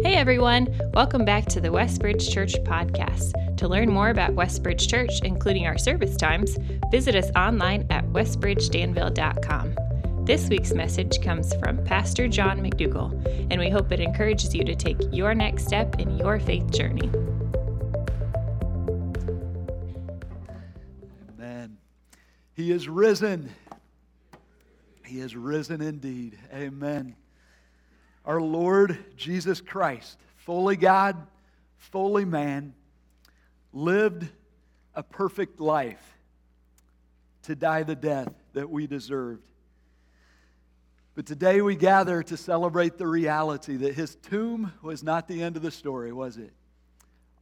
Hey everyone, welcome back to the Westbridge Church podcast. To learn more about Westbridge Church, including our service times, visit us online at westbridgedanville.com. This week's message comes from Pastor John McDougall, and we hope it encourages you to take your next step in your faith journey. Amen. He is risen. He is risen indeed. Amen our Lord Jesus Christ, fully God, fully man, lived a perfect life to die the death that we deserved. But today we gather to celebrate the reality that his tomb was not the end of the story, was it?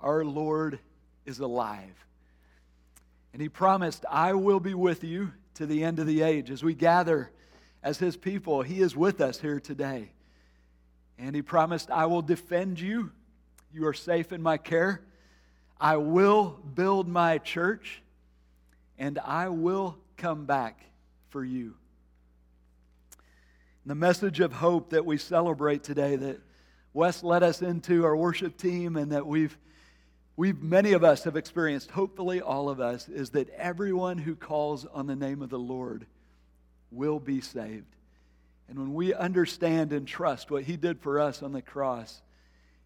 Our Lord is alive. And he promised, I will be with you to the end of the age. As we gather as his people, he is with us here today. And he promised, I will defend you. You are safe in my care. I will build my church, and I will come back for you. The message of hope that we celebrate today, that Wes led us into our worship team, and that we've, we've many of us have experienced, hopefully all of us, is that everyone who calls on the name of the Lord will be saved. And when we understand and trust what He did for us on the cross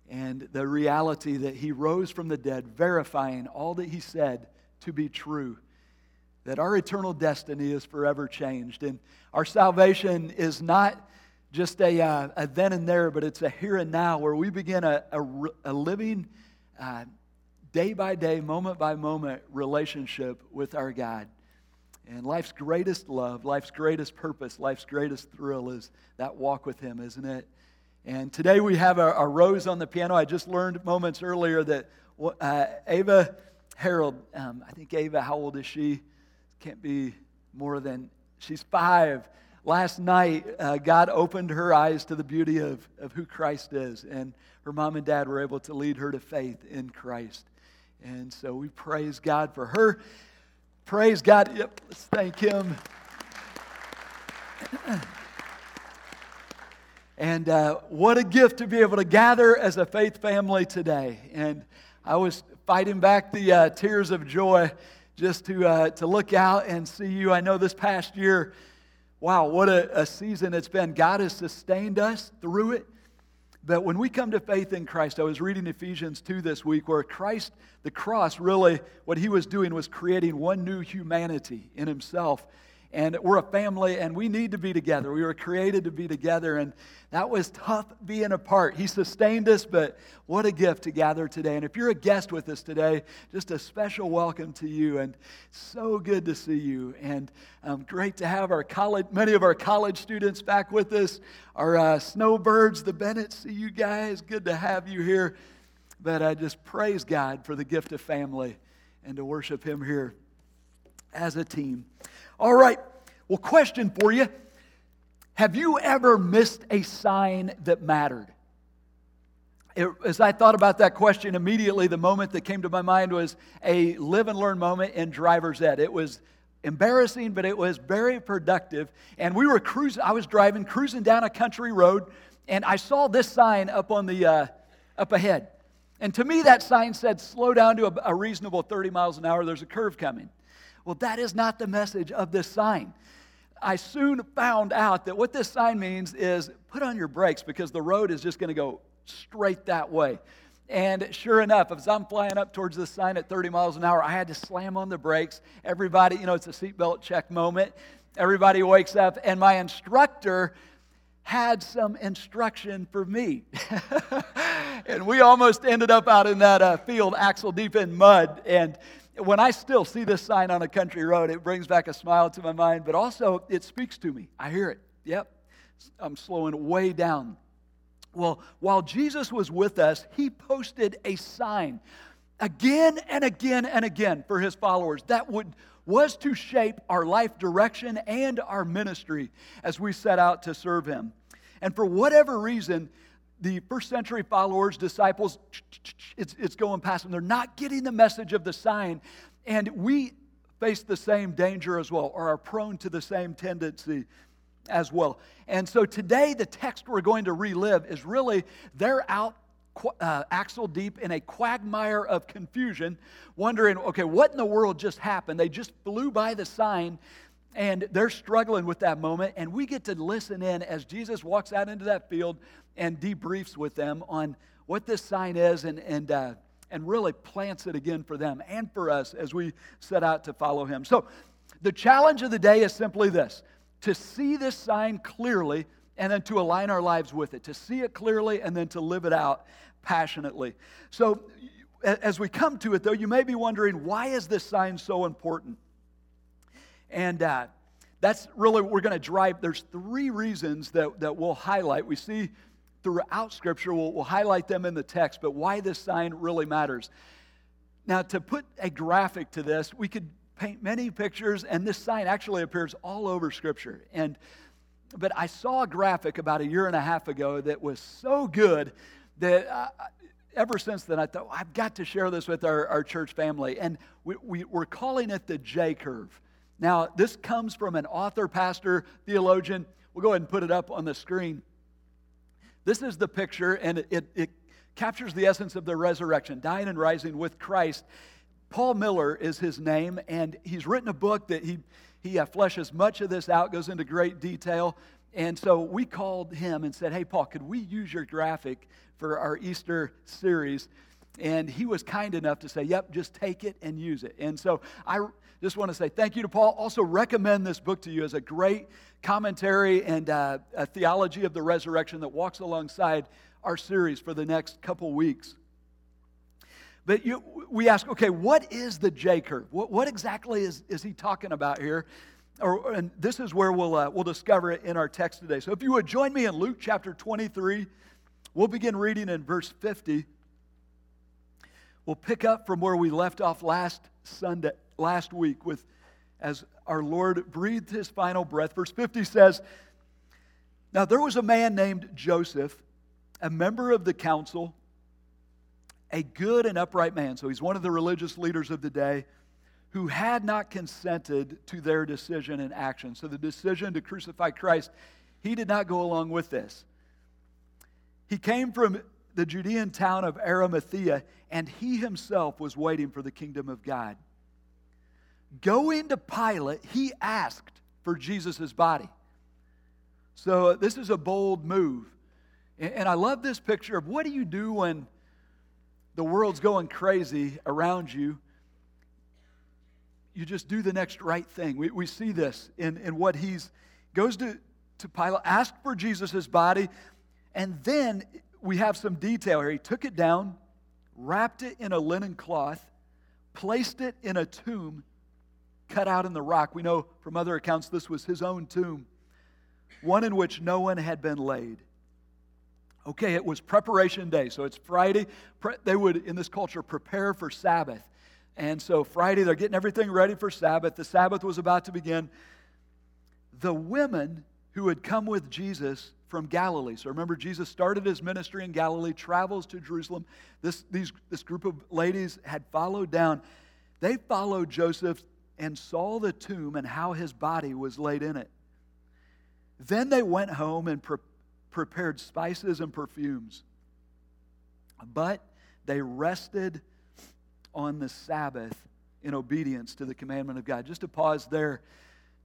and the reality that He rose from the dead, verifying all that He said to be true, that our eternal destiny is forever changed. And our salvation is not just a, uh, a then and there, but it's a here and now where we begin a, a, a living, uh, day by day, moment by moment relationship with our God. And life's greatest love, life's greatest purpose, life's greatest thrill is that walk with Him, isn't it? And today we have a, a rose on the piano. I just learned moments earlier that uh, Ava Harold, um, I think Ava, how old is she? Can't be more than, she's five. Last night, uh, God opened her eyes to the beauty of, of who Christ is, and her mom and dad were able to lead her to faith in Christ. And so we praise God for her. Praise God. Yep, let's thank Him. And uh, what a gift to be able to gather as a faith family today. And I was fighting back the uh, tears of joy just to, uh, to look out and see you. I know this past year, wow, what a, a season it's been. God has sustained us through it. But when we come to faith in Christ, I was reading Ephesians 2 this week where Christ, the cross, really, what he was doing was creating one new humanity in himself. And we're a family and we need to be together. We were created to be together. And that was tough being apart. He sustained us, but what a gift to gather today. And if you're a guest with us today, just a special welcome to you. And so good to see you. And um, great to have our college, many of our college students back with us. Our uh, snowbirds, the Bennett, see you guys. Good to have you here. But I just praise God for the gift of family and to worship Him here as a team. All right, well, question for you Have you ever missed a sign that mattered? It, as I thought about that question, immediately the moment that came to my mind was a live and learn moment in driver's ed. It was embarrassing, but it was very productive. And we were cruising, I was driving, cruising down a country road, and I saw this sign up on the, uh, up ahead. And to me, that sign said, slow down to a, a reasonable 30 miles an hour, there's a curve coming. Well, that is not the message of this sign. I soon found out that what this sign means is put on your brakes because the road is just going to go straight that way. And sure enough, as I'm flying up towards this sign at 30 miles an hour, I had to slam on the brakes. Everybody, you know, it's a seatbelt check moment. Everybody wakes up, and my instructor had some instruction for me. and we almost ended up out in that uh, field, axle deep in mud. And when I still see this sign on a country road, it brings back a smile to my mind, but also it speaks to me. I hear it. Yep. I'm slowing way down. Well, while Jesus was with us, he posted a sign again and again and again for his followers that would was to shape our life direction and our ministry as we set out to serve him. And for whatever reason, the first century followers, disciples, it's, it's going past them. They're not getting the message of the sign. And we face the same danger as well, or are prone to the same tendency as well. And so today, the text we're going to relive is really they're out uh, axle deep in a quagmire of confusion, wondering, okay, what in the world just happened? They just flew by the sign and they're struggling with that moment. And we get to listen in as Jesus walks out into that field and debriefs with them on what this sign is and, and, uh, and really plants it again for them and for us as we set out to follow him. So, the challenge of the day is simply this to see this sign clearly and then to align our lives with it, to see it clearly and then to live it out passionately. So, as we come to it, though, you may be wondering why is this sign so important? And uh, that's really we're going to drive. There's three reasons that, that we'll highlight. We see throughout Scripture, we'll, we'll highlight them in the text, but why this sign really matters. Now, to put a graphic to this, we could paint many pictures, and this sign actually appears all over Scripture. And but I saw a graphic about a year and a half ago that was so good that uh, ever since then I thought, well, I've got to share this with our, our church family. And we, we, we're calling it the J curve. Now, this comes from an author, pastor, theologian. We'll go ahead and put it up on the screen. This is the picture, and it, it, captures the essence of the resurrection, dying and rising with Christ. Paul Miller is his name, and he's written a book that he, he uh, fleshes much of this out, goes into great detail. And so we called him and said, Hey, Paul, could we use your graphic for our Easter series? And he was kind enough to say, Yep, just take it and use it. And so I just want to say thank you to Paul. Also, recommend this book to you as a great commentary and uh, a theology of the resurrection that walks alongside our series for the next couple weeks. But you, we ask, okay, what is the J curve? What, what exactly is, is he talking about here? Or, and this is where we'll, uh, we'll discover it in our text today. So if you would join me in Luke chapter 23, we'll begin reading in verse 50. We'll pick up from where we left off last Sunday, last week, with as our Lord breathed his final breath. Verse 50 says, Now there was a man named Joseph, a member of the council a good and upright man, so he's one of the religious leaders of the day, who had not consented to their decision and action. So the decision to crucify Christ, he did not go along with this. He came from the Judean town of Arimathea, and he himself was waiting for the kingdom of God. Going to Pilate, he asked for Jesus' body. So uh, this is a bold move. And I love this picture of what do you do when the world's going crazy around you, you just do the next right thing. We, we see this in, in what he's goes to, to Pilate, asked for Jesus' body, and then we have some detail here. He took it down, wrapped it in a linen cloth, placed it in a tomb cut out in the rock. We know from other accounts this was his own tomb, one in which no one had been laid. Okay, it was preparation day. So it's Friday. They would, in this culture, prepare for Sabbath. And so Friday, they're getting everything ready for Sabbath. The Sabbath was about to begin. The women who had come with Jesus from Galilee. So remember, Jesus started his ministry in Galilee, travels to Jerusalem. This, these, this group of ladies had followed down. They followed Joseph and saw the tomb and how his body was laid in it. Then they went home and prepared prepared spices and perfumes. But they rested on the Sabbath in obedience to the commandment of God. Just to pause there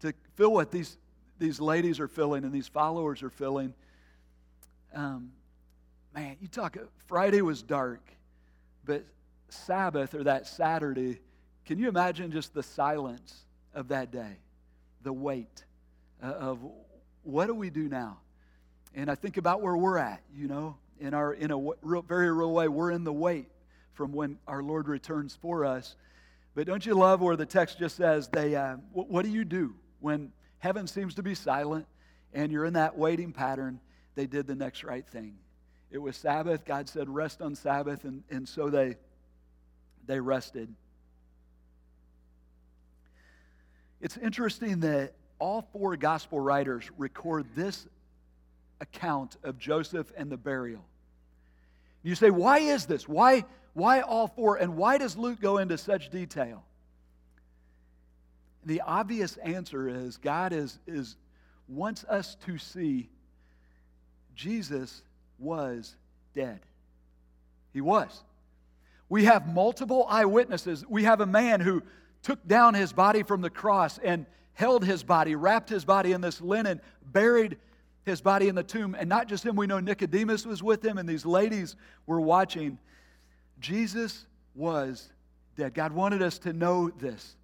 to feel what these, these ladies are filling and these followers are filling. Um, man, you talk, Friday was dark, but Sabbath or that Saturday, can you imagine just the silence of that day? The weight uh, of what do we do now? And I think about where we're at, you know, in, our, in a real, very real way. We're in the wait from when our Lord returns for us. But don't you love where the text just says, they, uh, what, what do you do when heaven seems to be silent and you're in that waiting pattern? They did the next right thing. It was Sabbath. God said, rest on Sabbath. And, and so they, they rested. It's interesting that all four gospel writers record this account of Joseph and the burial. You say, why is this? Why, why all four? And why does Luke go into such detail? The obvious answer is God is, is wants us to see Jesus was dead. He was. We have multiple eyewitnesses. We have a man who took down his body from the cross and held his body, wrapped his body in this linen, buried his body in the tomb. And not just him, we know Nicodemus was with him, and these ladies were watching. Jesus was dead. God wanted us to know this.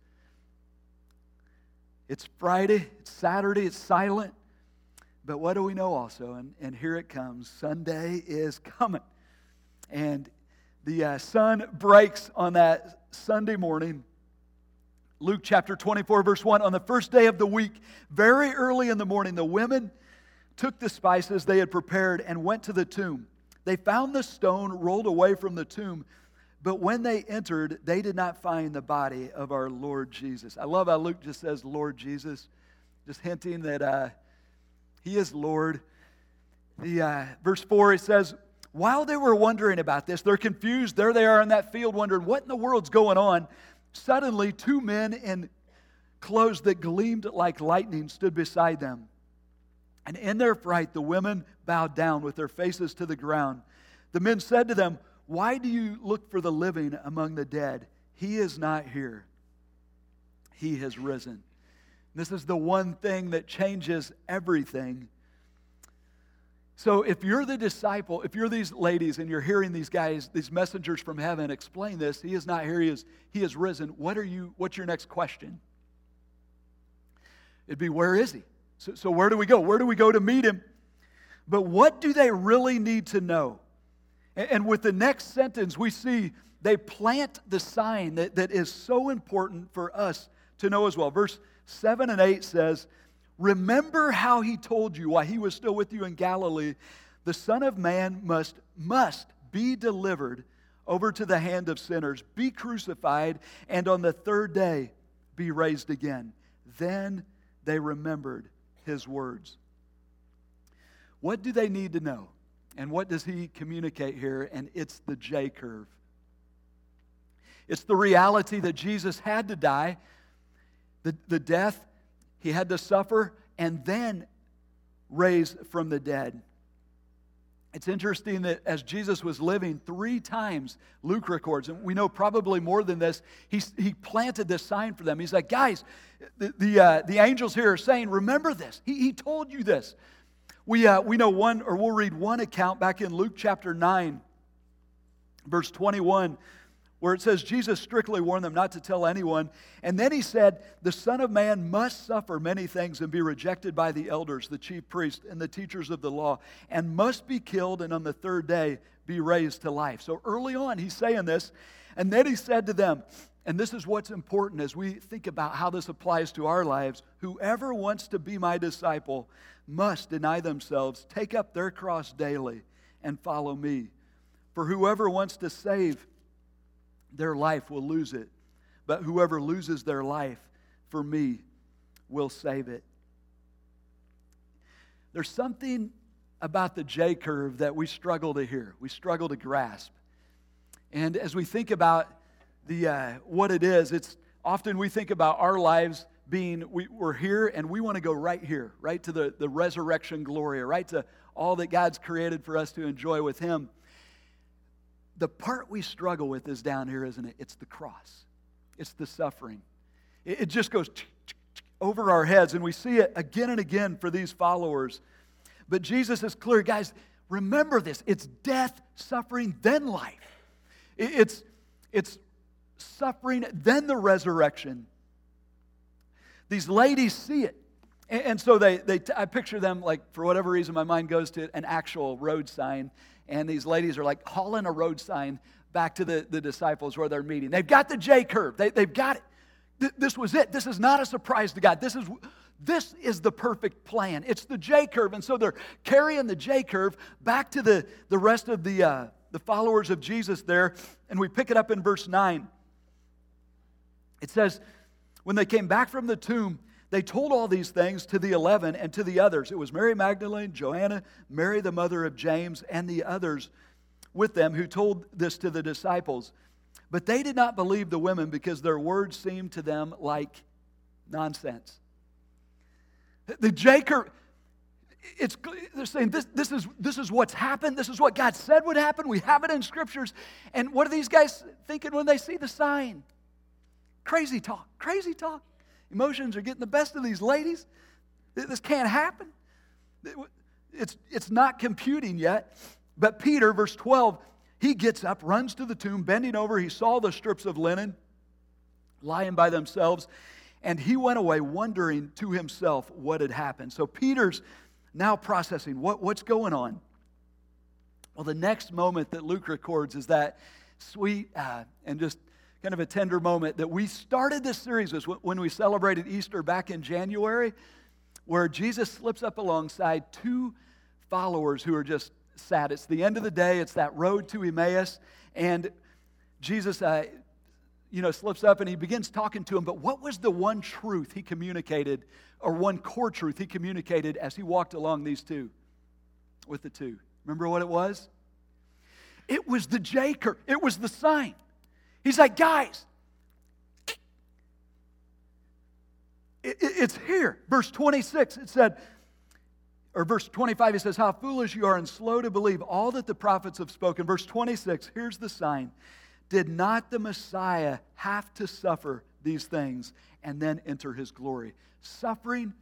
It's Friday, it's Saturday, it's silent. But what do we know also? And, and here it comes Sunday is coming. And the uh, sun breaks on that Sunday morning. Luke chapter 24, verse 1. On the first day of the week, very early in the morning, the women took the spices they had prepared and went to the tomb. They found the stone rolled away from the tomb, but when they entered, they did not find the body of our Lord Jesus. I love how Luke just says, Lord Jesus, just hinting that uh, he is Lord. The uh, verse 4, it says, while they were wondering about this, they're confused. There they are in that field wondering, what in the world's going on? Suddenly, two men in clothes that gleamed like lightning stood beside them. And in their fright, the women bowed down with their faces to the ground. The men said to them, Why do you look for the living among the dead? He is not here, he has risen. This is the one thing that changes everything. So, if you're the disciple, if you're these ladies and you're hearing these guys, these messengers from heaven explain this, he is not here, he is, he is risen. What are you, what's your next question? It'd be, where is he? So, so, where do we go? Where do we go to meet him? But what do they really need to know? And, with the next sentence, we see they plant the sign that, that is so important for us to know as well. Verse 7 and 8 says, Remember how he told you while he was still with you in Galilee, the Son of Man must, must be delivered over to the hand of sinners, be crucified, and on the third day be raised again. Then they remembered his words. What do they need to know? And what does he communicate here? And it's the J curve. It's the reality that Jesus had to die the, the death, he had to suffer, and then raise from the dead. It's interesting that as Jesus was living, three times, Luke records, and we know probably more than this, he, he planted this sign for them. He's like, guys, the, the, uh, the angels here are saying, remember this. He, he told you this. We, uh, we know one, or we'll read one account back in Luke chapter 9, verse 21 where it says Jesus strictly warned them not to tell anyone. And then he said, The Son of Man must suffer many things and be rejected by the elders, the chief priests, and the teachers of the law, and must be killed, and on the third day be raised to life. So early on, he's saying this. And then he said to them, and this is what's important as we think about how this applies to our lives whoever wants to be my disciple must deny themselves, take up their cross daily, and follow me. For whoever wants to save their life will lose it. But whoever loses their life for me will save it. There's something about the J curve that we struggle to hear, we struggle to grasp. And as we think about the, uh, what it is, it's often we think about our lives being we, we're here and we want to go right here, right to the, the resurrection glory, right to all that God's created for us to enjoy with Him. The part we struggle with is down here, isn't it? It's the cross, it's the suffering. It, just goes over our heads, and we see it again and again for these followers. But Jesus is clear, guys, remember this it's death, suffering, then life. It's, it's suffering, then the resurrection. These ladies see it. And, so they, they, I picture them like, for whatever reason, my mind goes to an actual road sign and these ladies are like hauling a road sign back to the, the disciples where they're meeting. They've got the J curve, they, they've got it. Th- this was it. This is not a surprise to God. This is, this is the perfect plan. It's the J curve. And so they're carrying the J curve back to the, the rest of the, uh, the followers of Jesus there. And we pick it up in verse 9. It says, When they came back from the tomb, they told all these things to the eleven and to the others. It was Mary Magdalene, Joanna, Mary the mother of James, and the others with them who told this to the disciples. But they did not believe the women because their words seemed to them like nonsense. The J curve, it's, they're saying this, this, is, this is what's happened. This is what God said would happen. We have it in scriptures. And what are these guys thinking when they see the sign? Crazy talk, crazy talk. Emotions are getting the best of these ladies. This can't happen. It's, it's not computing yet. But Peter, verse 12, he gets up, runs to the tomb, bending over. He saw the strips of linen lying by themselves, and he went away wondering to himself what had happened. So Peter's now processing what, what's going on. Well, the next moment that Luke records is that sweet uh, and just kind of a tender moment that we started this series with when we celebrated Easter back in January, where Jesus slips up alongside two followers who are just sad. It's the end of the day, it's that road to Emmaus, and Jesus, uh, you know, slips up and he begins talking to him. But what was the one truth he communicated, or one core truth he communicated as he walked along these two with the two? Remember what it was? It was the J curve, it was the sign. He's like, guys, it's here. Verse 26, it said, or verse 25, he says, How foolish you are and slow to believe all that the prophets have spoken. Verse 26, here's the sign Did not the Messiah have to suffer these things and then enter his glory? Suffering,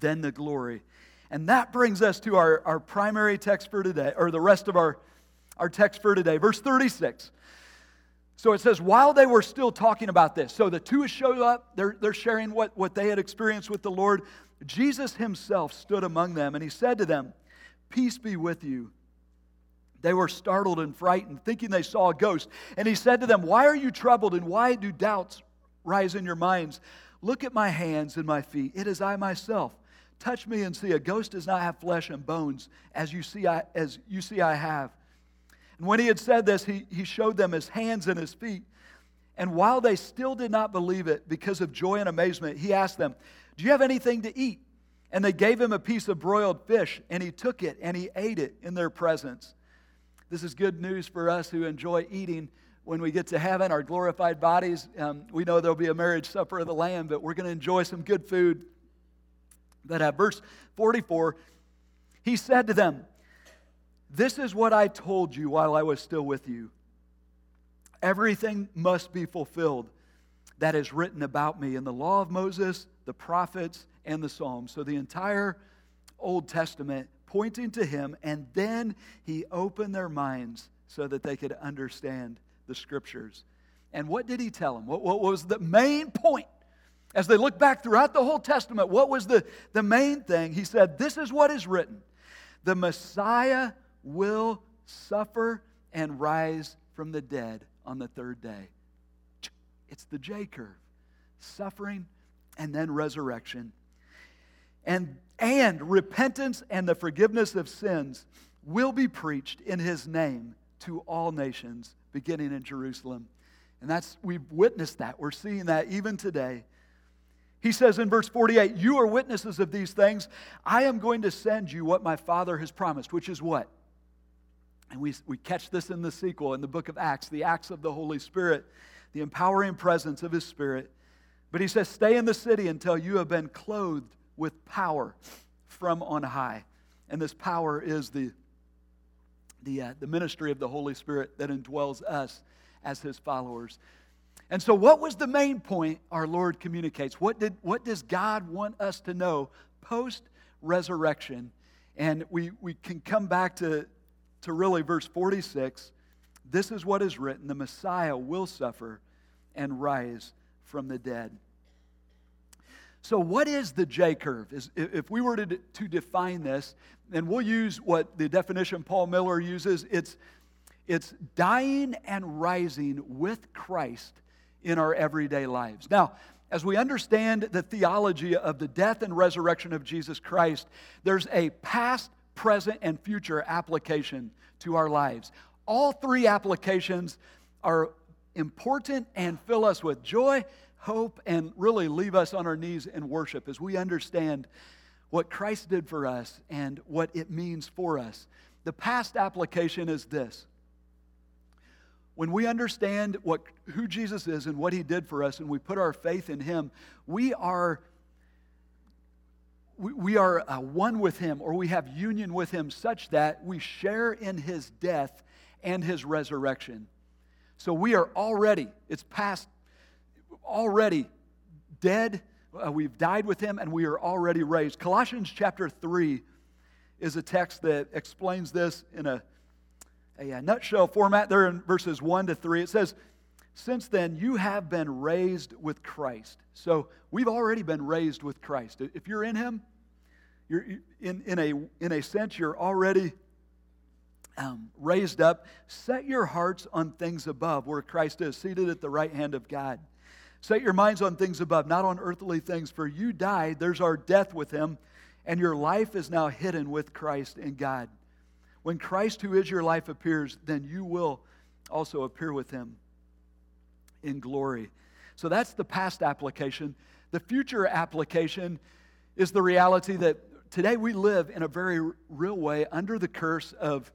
then the glory. And that brings us to our, our primary text for today, or the rest of our, our text for today. Verse 36. So it says, while they were still talking about this, so the two showed up, they're, they're sharing what, what they had experienced with the Lord. Jesus himself stood among them and he said to them, Peace be with you. They were startled and frightened, thinking they saw a ghost. And he said to them, Why are you troubled and why do doubts rise in your minds? Look at my hands and my feet. It is I myself. Touch me and see. A ghost does not have flesh and bones, as you see I, as you see I have. And when he had said this, he, he showed them his hands and his feet. And while they still did not believe it because of joy and amazement, he asked them, Do you have anything to eat? And they gave him a piece of broiled fish, and he took it and he ate it in their presence. This is good news for us who enjoy eating when we get to heaven, our glorified bodies. Um, we know there'll be a marriage supper of the Lamb, but we're going to enjoy some good food. But at verse 44, he said to them, this is what I told you while I was still with you. Everything must be fulfilled that is written about me in the law of Moses, the prophets, and the Psalms. So the entire Old Testament pointing to him, and then he opened their minds so that they could understand the scriptures. And what did he tell them? What, what was the main point? As they look back throughout the whole Testament, what was the, the main thing? He said, This is what is written the Messiah will suffer and rise from the dead on the third day. It's the J curve suffering and then resurrection. And, and repentance and the forgiveness of sins will be preached in his name to all nations, beginning in Jerusalem. And that's, we've witnessed that. We're seeing that even today. He says in verse 48, You are witnesses of these things. I am going to send you what my Father has promised, which is what? And we, we catch this in the sequel, in the book of Acts, the acts of the Holy Spirit, the empowering presence of His Spirit. But he says, Stay in the city until you have been clothed with power from on high. And this power is the, the, uh, the ministry of the Holy Spirit that indwells us as His followers. And so, what was the main point our Lord communicates? What, did, what does God want us to know post resurrection? And we, we can come back to, to really verse 46, this is what is written the Messiah will suffer and rise from the dead. So, what is the J curve? if we were to, to define this, and we'll use what the definition Paul Miller uses, it's, it's dying and rising with Christ in our everyday lives. Now, as we understand the theology of the death and resurrection of Jesus Christ, there's a past, present, and future application to our lives. All three applications are important and fill us with joy, hope, and really leave us on our knees in worship as we understand what Christ did for us and what it means for us. The past application is this. When we understand what, who Jesus is and what he did for us, and we put our faith in him, we are we, are uh, one with him or we have union with him such that we share in his death and his resurrection. So we are already, it's past, already dead. Uh, we've died with him and we are already raised. Colossians chapter 3 is a text that explains this in a, a, a nutshell format there in verses 1 to 3. It says, Since then you have been raised with Christ. So we've already been raised with Christ. If you're in him, you're in, in, a, in a sense, you're already um, raised up. Set your hearts on things above, where Christ is, seated at the right hand of God. Set your minds on things above, not on earthly things, for you died. There's our death with him, and your life is now hidden with Christ in God. When Christ, who is your life, appears, then you will also appear with him in glory. So that's the past application. The future application is the reality that today we live in a very real way under the curse of,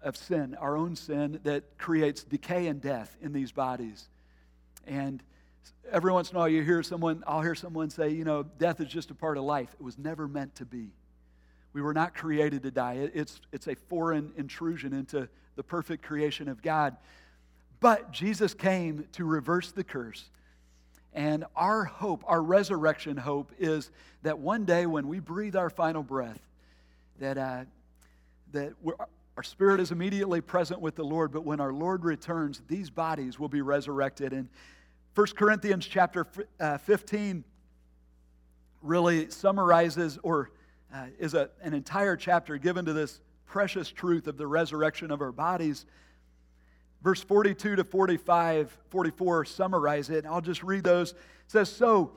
of sin, our own sin that creates decay and death in these bodies. And every once in a while you hear someone, I'll hear someone say, you know, death is just a part of life. It was never meant to be. We were not created to die. It's, it's a foreign intrusion into the perfect creation of God. But Jesus came to reverse the curse and our hope, our resurrection hope, is that one day when we breathe our final breath, that, uh, that our spirit is immediately present with the Lord, but when our Lord returns, these bodies will be resurrected. And 1 Corinthians chapter uh, 15 really summarizes or uh, is a, an entire chapter given to this precious truth of the resurrection of our bodies. Verse 42 to 45, 44 summarize it. I'll just read those. It says, So,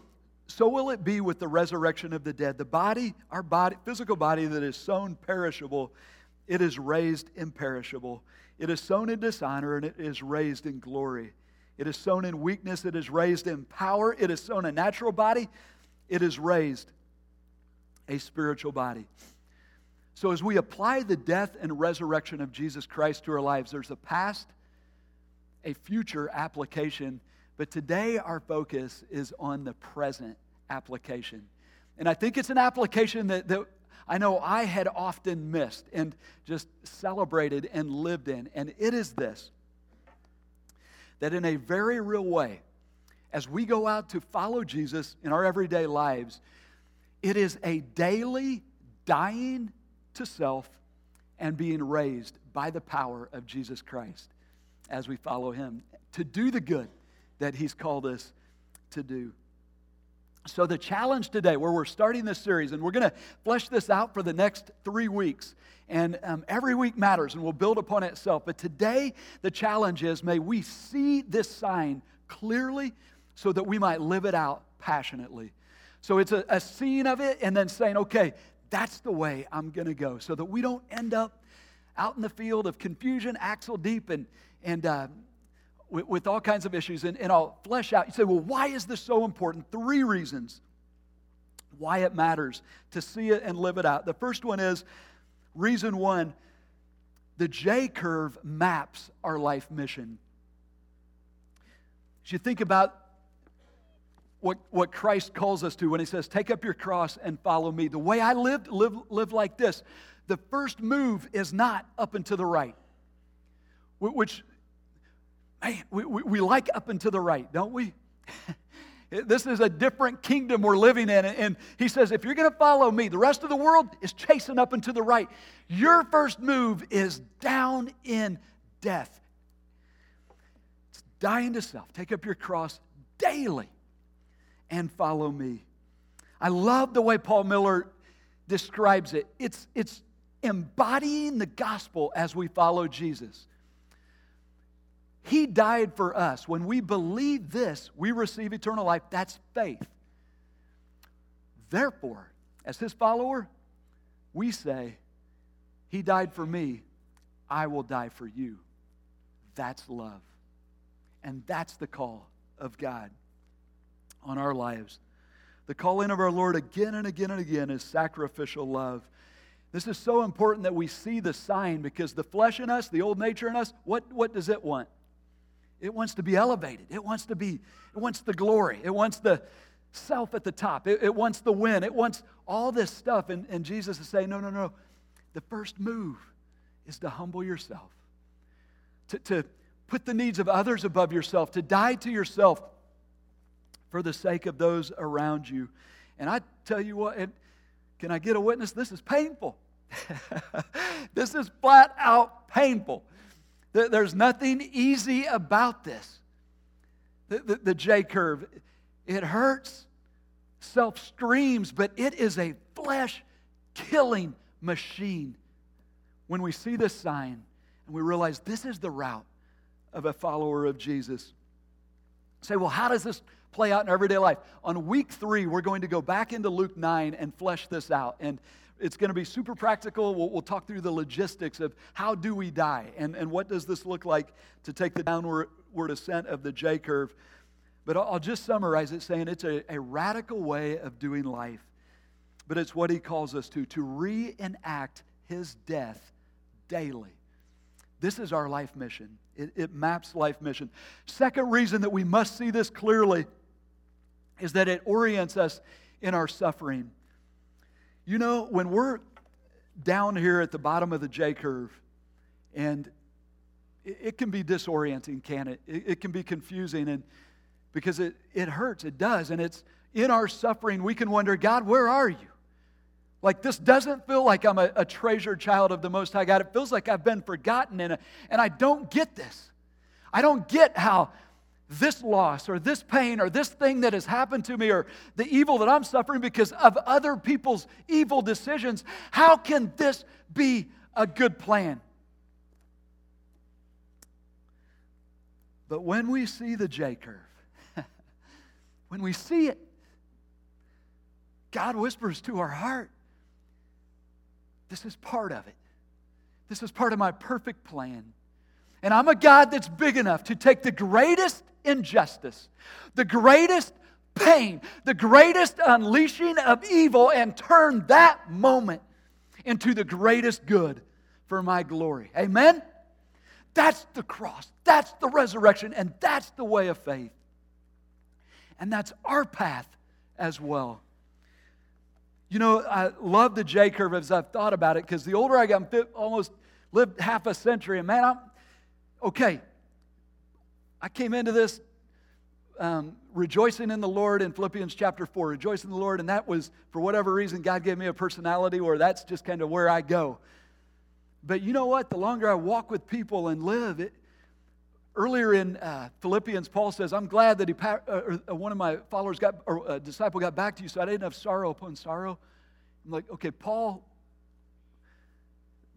so will it be with the resurrection of the dead. The body, our body, physical body that is sown perishable, it is raised imperishable. It is sown in dishonor and it is raised in glory. It is sown in weakness, it is raised in power. It is sown a natural body, it is raised a spiritual body. So, as we apply the death and resurrection of Jesus Christ to our lives, there's a past, a future application, but today our focus is on the present application. And I think it's an application that, that I know I had often missed and just celebrated and lived in. And it is this that in a very real way, as we go out to follow Jesus in our everyday lives, it is a daily dying to self and being raised by the power of Jesus Christ as we follow him to do the good that he's called us to do. So, the challenge today, where we're starting this series, and we're going to flesh this out for the next three weeks, and um, every week matters and we'll build upon itself. But today, the challenge is may we see this sign clearly so that we might live it out passionately. So, it's a, a scene of it, and then saying, okay, that's the way I'm going to go, so that we don't end up out in the field of confusion, axle deep, and, and uh, with, with, all kinds of issues. And, and I'll flesh out. You say, well, why is this so important? Three reasons why it matters to see it and live it out. The first one is reason one the J curve maps our life mission. As you think about what, what Christ calls us to when he says, Take up your cross and follow me. The way I lived, live, live like this. The first move is not up and to the right, which man, we, we, like up and to the right, don't we? this is a different kingdom we're living in. And he says, if you're going to follow me, the rest of the world is chasing up and to the right. Your first move is down in death. It's dying to self. Take up your cross daily and follow me. I love the way Paul Miller describes it. It's, it's embodying the gospel as we follow Jesus. He died for us. When we believe this, we receive eternal life. That's faith. Therefore, as his follower, we say, He died for me, I will die for you. That's love. And that's the call of God on our lives. The calling of our Lord again and again and again is sacrificial love. This is so important that we see the sign because the flesh in us, the old nature in us, what, what does it want? It wants to be elevated. It wants to be, it wants the glory. It wants the self at the top. It, it, wants the win. It wants all this stuff. And, and Jesus is saying, no, no, no. The first move is to humble yourself, to, to put the needs of others above yourself, to die to yourself for the sake of those around you. And I tell you what, it, can I get a witness? This is painful. this is flat out painful. There's nothing easy about this. The, the, the J curve, it hurts, self streams, but it is a flesh killing machine. When we see this sign and we realize this is the route of a follower of Jesus. Say, well, how does this play out in everyday life? On week three, we're going to go back into Luke 9 and flesh this out. And it's going to be super practical. We'll, we'll, talk through the logistics of how do we die and, and what does this look like to take the downward ascent of the J curve. But I'll, just summarize it saying it's a, a radical way of doing life. But it's what he calls us to, to reenact his death daily. This is our life mission. It, it maps life mission. Second reason that we must see this clearly is that it orients us in our suffering. You know, when we're down here at the bottom of the J curve, and it, can be disorienting, can it? it? It can be confusing, and because it, it hurts, it does, and it's in our suffering, we can wonder, God, where are you? Like, this doesn't feel like I'm a, a treasured child of the Most High God. It feels like I've been forgotten, and, and I don't get this. I don't get how this loss or this pain or this thing that has happened to me or the evil that I'm suffering because of other people's evil decisions, how can this be a good plan? But when we see the J curve, when we see it, God whispers to our heart, this is part of it. This is part of my perfect plan. And I'm a God that's big enough to take the greatest injustice, the greatest pain, the greatest unleashing of evil, and turn that moment into the greatest good for my glory. Amen? That's the cross. That's the resurrection. And that's the way of faith. And that's our path as well. You know, I love the J curve as I've thought about it because the older I get, I'm almost lived half a century, and man, I'm okay. I came into this um, rejoicing in the Lord in Philippians chapter 4, rejoicing in the Lord, and that was, for whatever reason, God gave me a personality where that's just kind of where I go. But you know what? The longer I walk with people and live, it, earlier in uh, Philippians, Paul says, I'm glad that he, uh, uh, one of my followers got, or a disciple got back to you, so I didn't have sorrow upon sorrow. I'm like, okay, Paul,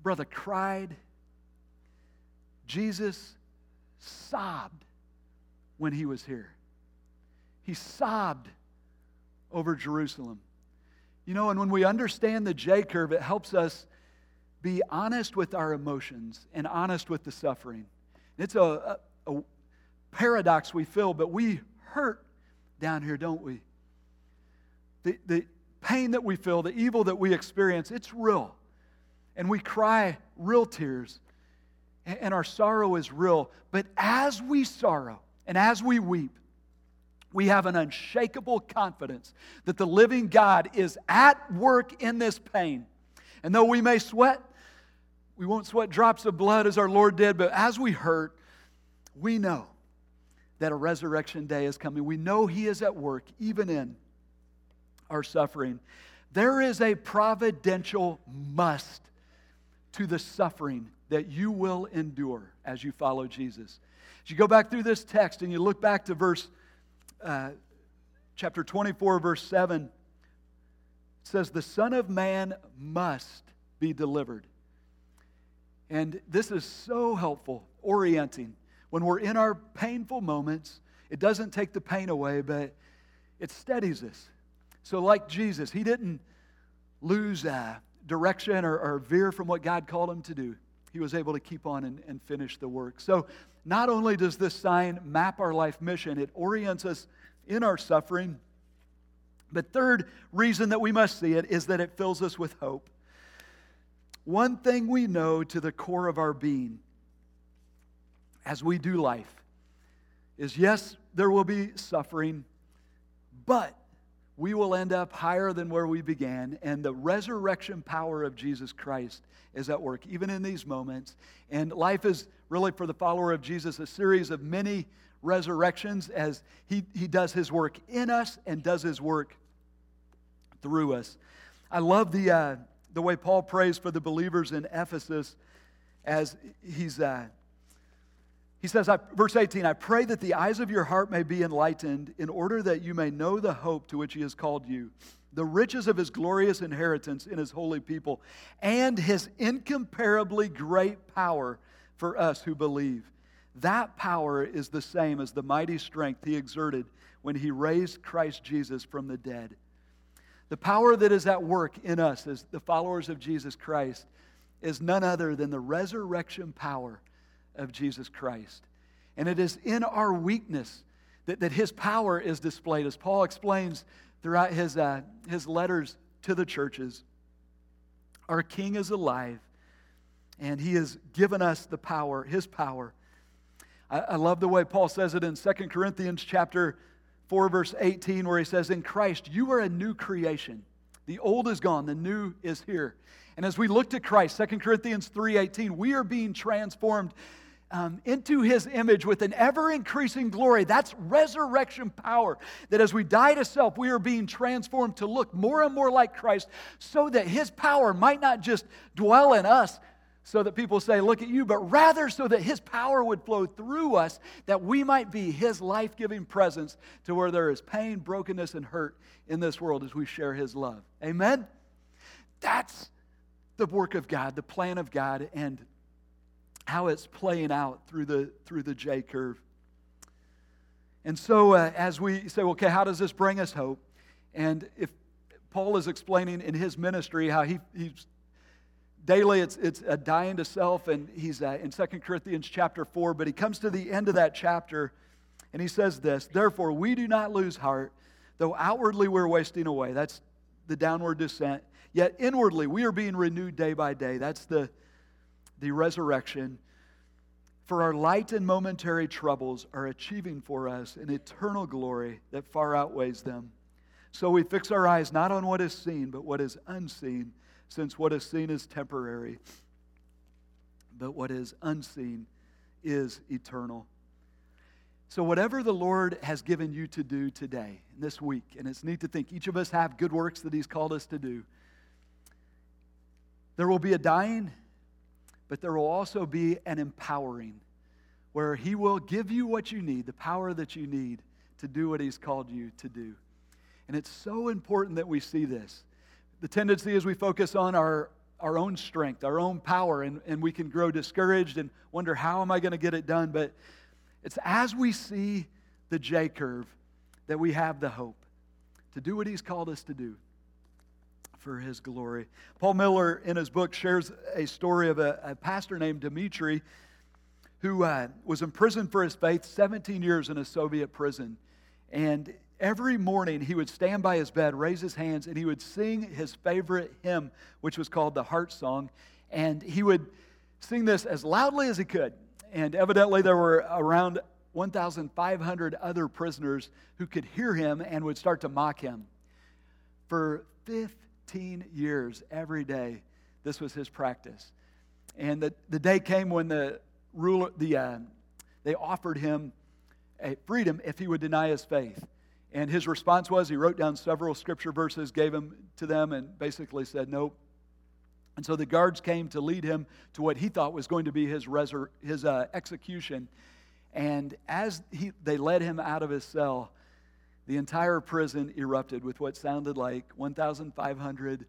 brother, cried. Jesus sobbed when he was here. He sobbed over Jerusalem. You know, and when we understand the J curve, it helps us be honest with our emotions and honest with the suffering. It's a, a, a paradox we feel, but we hurt down here, don't we? The, the pain that we feel, the evil that we experience, it's real. And we cry real tears, and our sorrow is real. But as we sorrow and as we weep, we have an unshakable confidence that the living God is at work in this pain. And though we may sweat, we won't sweat drops of blood as our Lord did, but as we hurt, we know that a resurrection day is coming. We know He is at work, even in our suffering. There is a providential must to the suffering that you will endure as you follow Jesus. As you go back through this text and you look back to verse uh, chapter 24, verse 7, it says, The Son of Man must be delivered. And this is so helpful, orienting. When we're in our painful moments, it doesn't take the pain away, but it steadies us. So, like Jesus, he didn't lose uh, direction or, or, veer from what God called him to do. He was able to keep on and, and finish the work. So, not only does this sign map our life mission, it orients us in our suffering. But third reason that we must see it is that it fills us with hope. One thing we know to the core of our being as we do life is yes, there will be suffering, but we will end up higher than where we began. And the resurrection power of Jesus Christ is at work, even in these moments. And life is really, for the follower of Jesus, a series of many resurrections as he, he does his work in us and does his work through us. I love the, uh, the way Paul prays for the believers in Ephesus as he's. Uh, he says, verse 18, I pray that the eyes of your heart may be enlightened in order that you may know the hope to which he has called you, the riches of his glorious inheritance in his holy people, and his incomparably great power for us who believe. That power is the same as the mighty strength he exerted when he raised Christ Jesus from the dead. The power that is at work in us as the followers of Jesus Christ is none other than the resurrection power of Jesus Christ. And it is in our weakness that, that his power is displayed, as Paul explains throughout his, uh, his letters to the churches. Our King is alive, and he has given us the power, his power. I, I love the way Paul says it in 2 Corinthians chapter 4, verse 18, where he says, In Christ, you are a new creation. The old is gone, the new is here. And as we look to Christ, 2 Corinthians 3:18, we are being transformed um, into his image with an ever increasing glory. That's resurrection power. That as we die to self, we are being transformed to look more and more like Christ so that his power might not just dwell in us, so that people say, Look at you, but rather so that his power would flow through us, that we might be his life giving presence to where there is pain, brokenness, and hurt in this world as we share his love. Amen? That's the work of God, the plan of God, and how it's playing out through the, through the J curve. And so, uh, as we say, okay, how does this bring us hope? And if Paul is explaining in his ministry how he, he's daily it's, it's a dying to self, and he's uh, in 2 Corinthians chapter 4, but he comes to the end of that chapter and he says this Therefore, we do not lose heart, though outwardly we're wasting away. That's the downward descent. Yet inwardly we are being renewed day by day. That's the the resurrection, for our light and momentary troubles are achieving for us an eternal glory that far outweighs them. So we fix our eyes not on what is seen, but what is unseen, since what is seen is temporary, but what is unseen is eternal. So, whatever the Lord has given you to do today, this week, and it's neat to think each of us have good works that He's called us to do, there will be a dying but there will also be an empowering where He will give you what you need, the power that you need to do what He's called you to do. And it's so important that we see this. The tendency is we focus on our, our own strength, our own power, and, and we can grow discouraged and wonder, how am I going to get it done? But it's as we see the J curve that we have the hope to do what He's called us to do for his glory. Paul Miller, in his book, shares a story of a, a pastor named Dimitri who uh, was imprisoned for his faith 17 years in a Soviet prison. And every morning he would stand by his bed, raise his hands, and he would sing his favorite hymn, which was called the Heart Song. And he would sing this as loudly as he could. And evidently, there were around 1,500 other prisoners who could hear him and would start to mock him. For 15 15 years, every day, this was his practice. And the, the day came when the ruler, the, uh, they offered him a freedom if he would deny his faith. And his response was he wrote down several scripture verses, gave them to them, and basically said, Nope. And so the guards came to lead him to what he thought was going to be his, resur- his uh, execution. And as he, they led him out of his cell, the entire prison erupted with what sounded like 1,500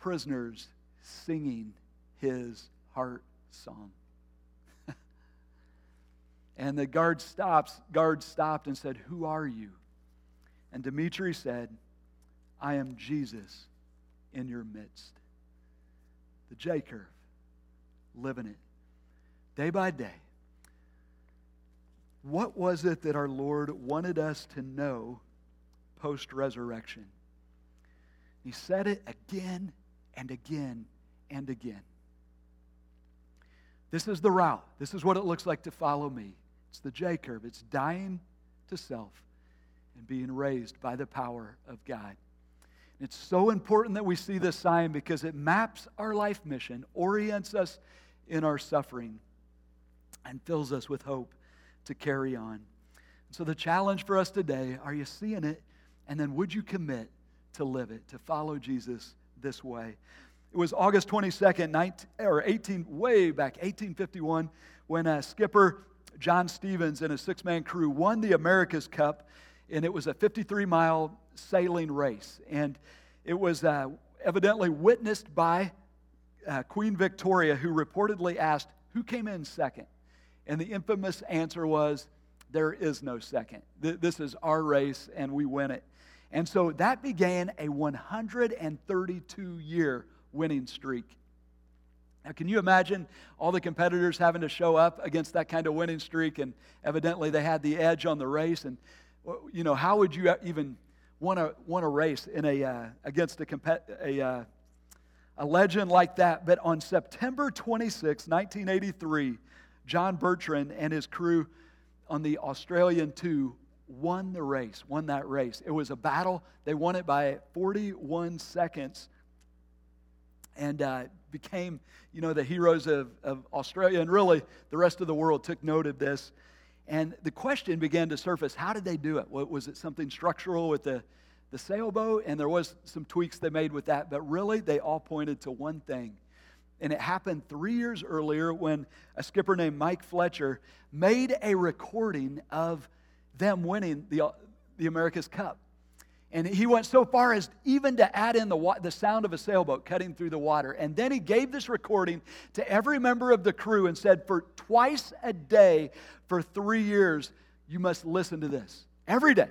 prisoners singing his heart song. and the guard stops, guard stopped and said, Who are you? And Dimitri said, I am Jesus in your midst. The J curve, living it day by day what was it that our Lord wanted us to know post resurrection? He said it again and again and again. This is the route. This is what it looks like to follow me. It's the J curve. It's dying to self and being raised by the power of God. It's so important that we see this sign because it maps our life mission, orients us in our suffering, and fills us with hope to carry on. So, the challenge for us today are you seeing it? And then would you commit to live it, to follow Jesus this way? It was August 22nd, 19, or 18, way back, 1851, when a skipper John Stevens and a six man crew won the America's Cup, and it was a 53 mile sailing race. And it was uh, evidently witnessed by uh, Queen Victoria, who reportedly asked, Who came in second? And the infamous answer was, There is no second. Th- this is our race, and we win it. And so that began a 132 year winning streak. Now, can you imagine all the competitors having to show up against that kind of winning streak? And evidently, they had the edge on the race. And, you know, how would you even want to want to race in a, uh, against a, compet- a, uh, a legend like that? But on September 26, 1983, John Bertrand and his crew on the Australian 2 won the race, won that race. It was a battle. They won it by 41 seconds and uh, became, you know, the heroes of, of Australia. And really, the rest of the world took note of this. And the question began to surface how did they do it? Was it something structural with the, the sailboat? And there was some tweaks they made with that. But really, they all pointed to one thing. And it happened three years earlier when a skipper named Mike Fletcher made a recording of them winning the, the America's Cup. And he went so far as even to add in the, the sound of a sailboat cutting through the water. And then he gave this recording to every member of the crew and said, For twice a day for three years, you must listen to this every day.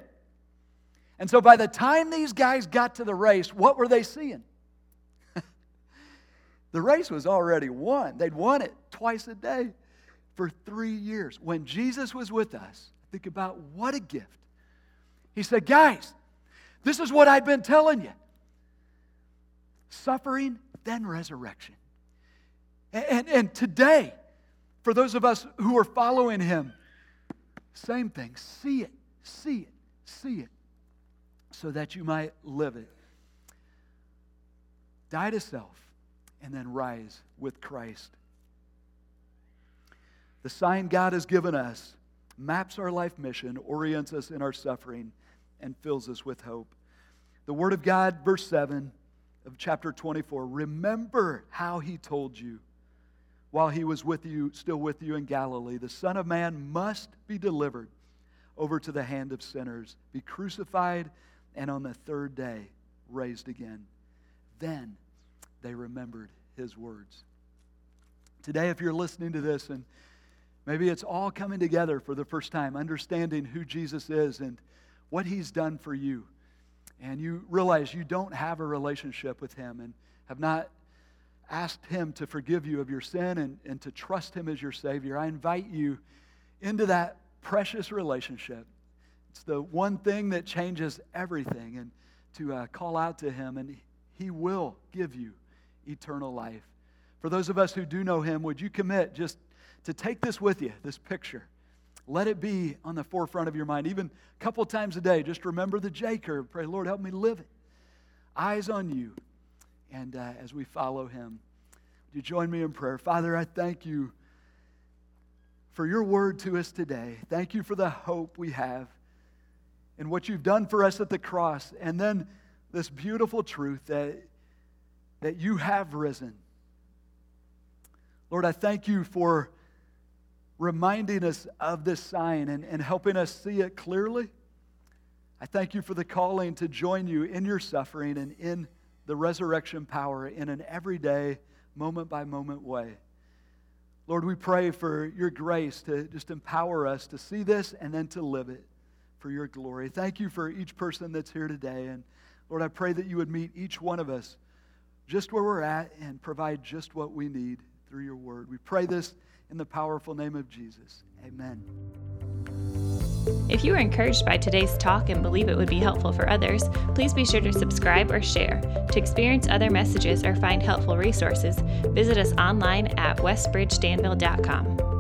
And so by the time these guys got to the race, what were they seeing? the race was already won. They'd won it twice a day for three years. When Jesus was with us, think about what a gift. He said, Guys, this is what I've been telling you suffering, then resurrection. And, and, and, today, for those of us who are following him, same thing. See it, see it, see it, so that you might live it. Die to self and then rise with Christ. The sign God has given us maps our life mission, orients us in our suffering and fills us with hope. The Word of God, verse 7 of chapter 24 remember how He told you while He was with you, still with you in Galilee. The Son of Man must be delivered over to the hand of sinners, be crucified, and on the third day raised again. Then they remembered His words. Today, if you're listening to this and maybe it's all coming together for the first time, understanding who Jesus is and what he's done for you, and you realize you don't have a relationship with him and have not asked him to forgive you of your sin and, and to trust him as your Savior, I invite you into that precious relationship. It's the one thing that changes everything, and to uh, call out to him, and he will give you eternal life. For those of us who do know him, would you commit just to take this with you, this picture? Let it be on the forefront of your mind. Even a couple times a day, just remember the J curve. Pray, Lord, help me live it. Eyes on you. And uh, as we follow him, would you join me in prayer? Father, I thank you for your word to us today. Thank you for the hope we have and what you've done for us at the cross. And then this beautiful truth that, that you have risen. Lord, I thank you for reminding us of this sign and, and helping us see it clearly. I thank you for the calling to join you in your suffering and in the resurrection power in an everyday, moment by moment way. Lord, we pray for your grace to just empower us to see this and then to live it for your glory. Thank you for each person that's here today. And Lord, I pray that you would meet each one of us just where we're at and provide just what we need through your word. We pray this in the powerful name of Jesus. Amen. If you were encouraged by today's talk and believe it would be helpful for others, please be sure to subscribe or share. To experience other messages or find helpful resources, visit us online at westbridgedanville.com.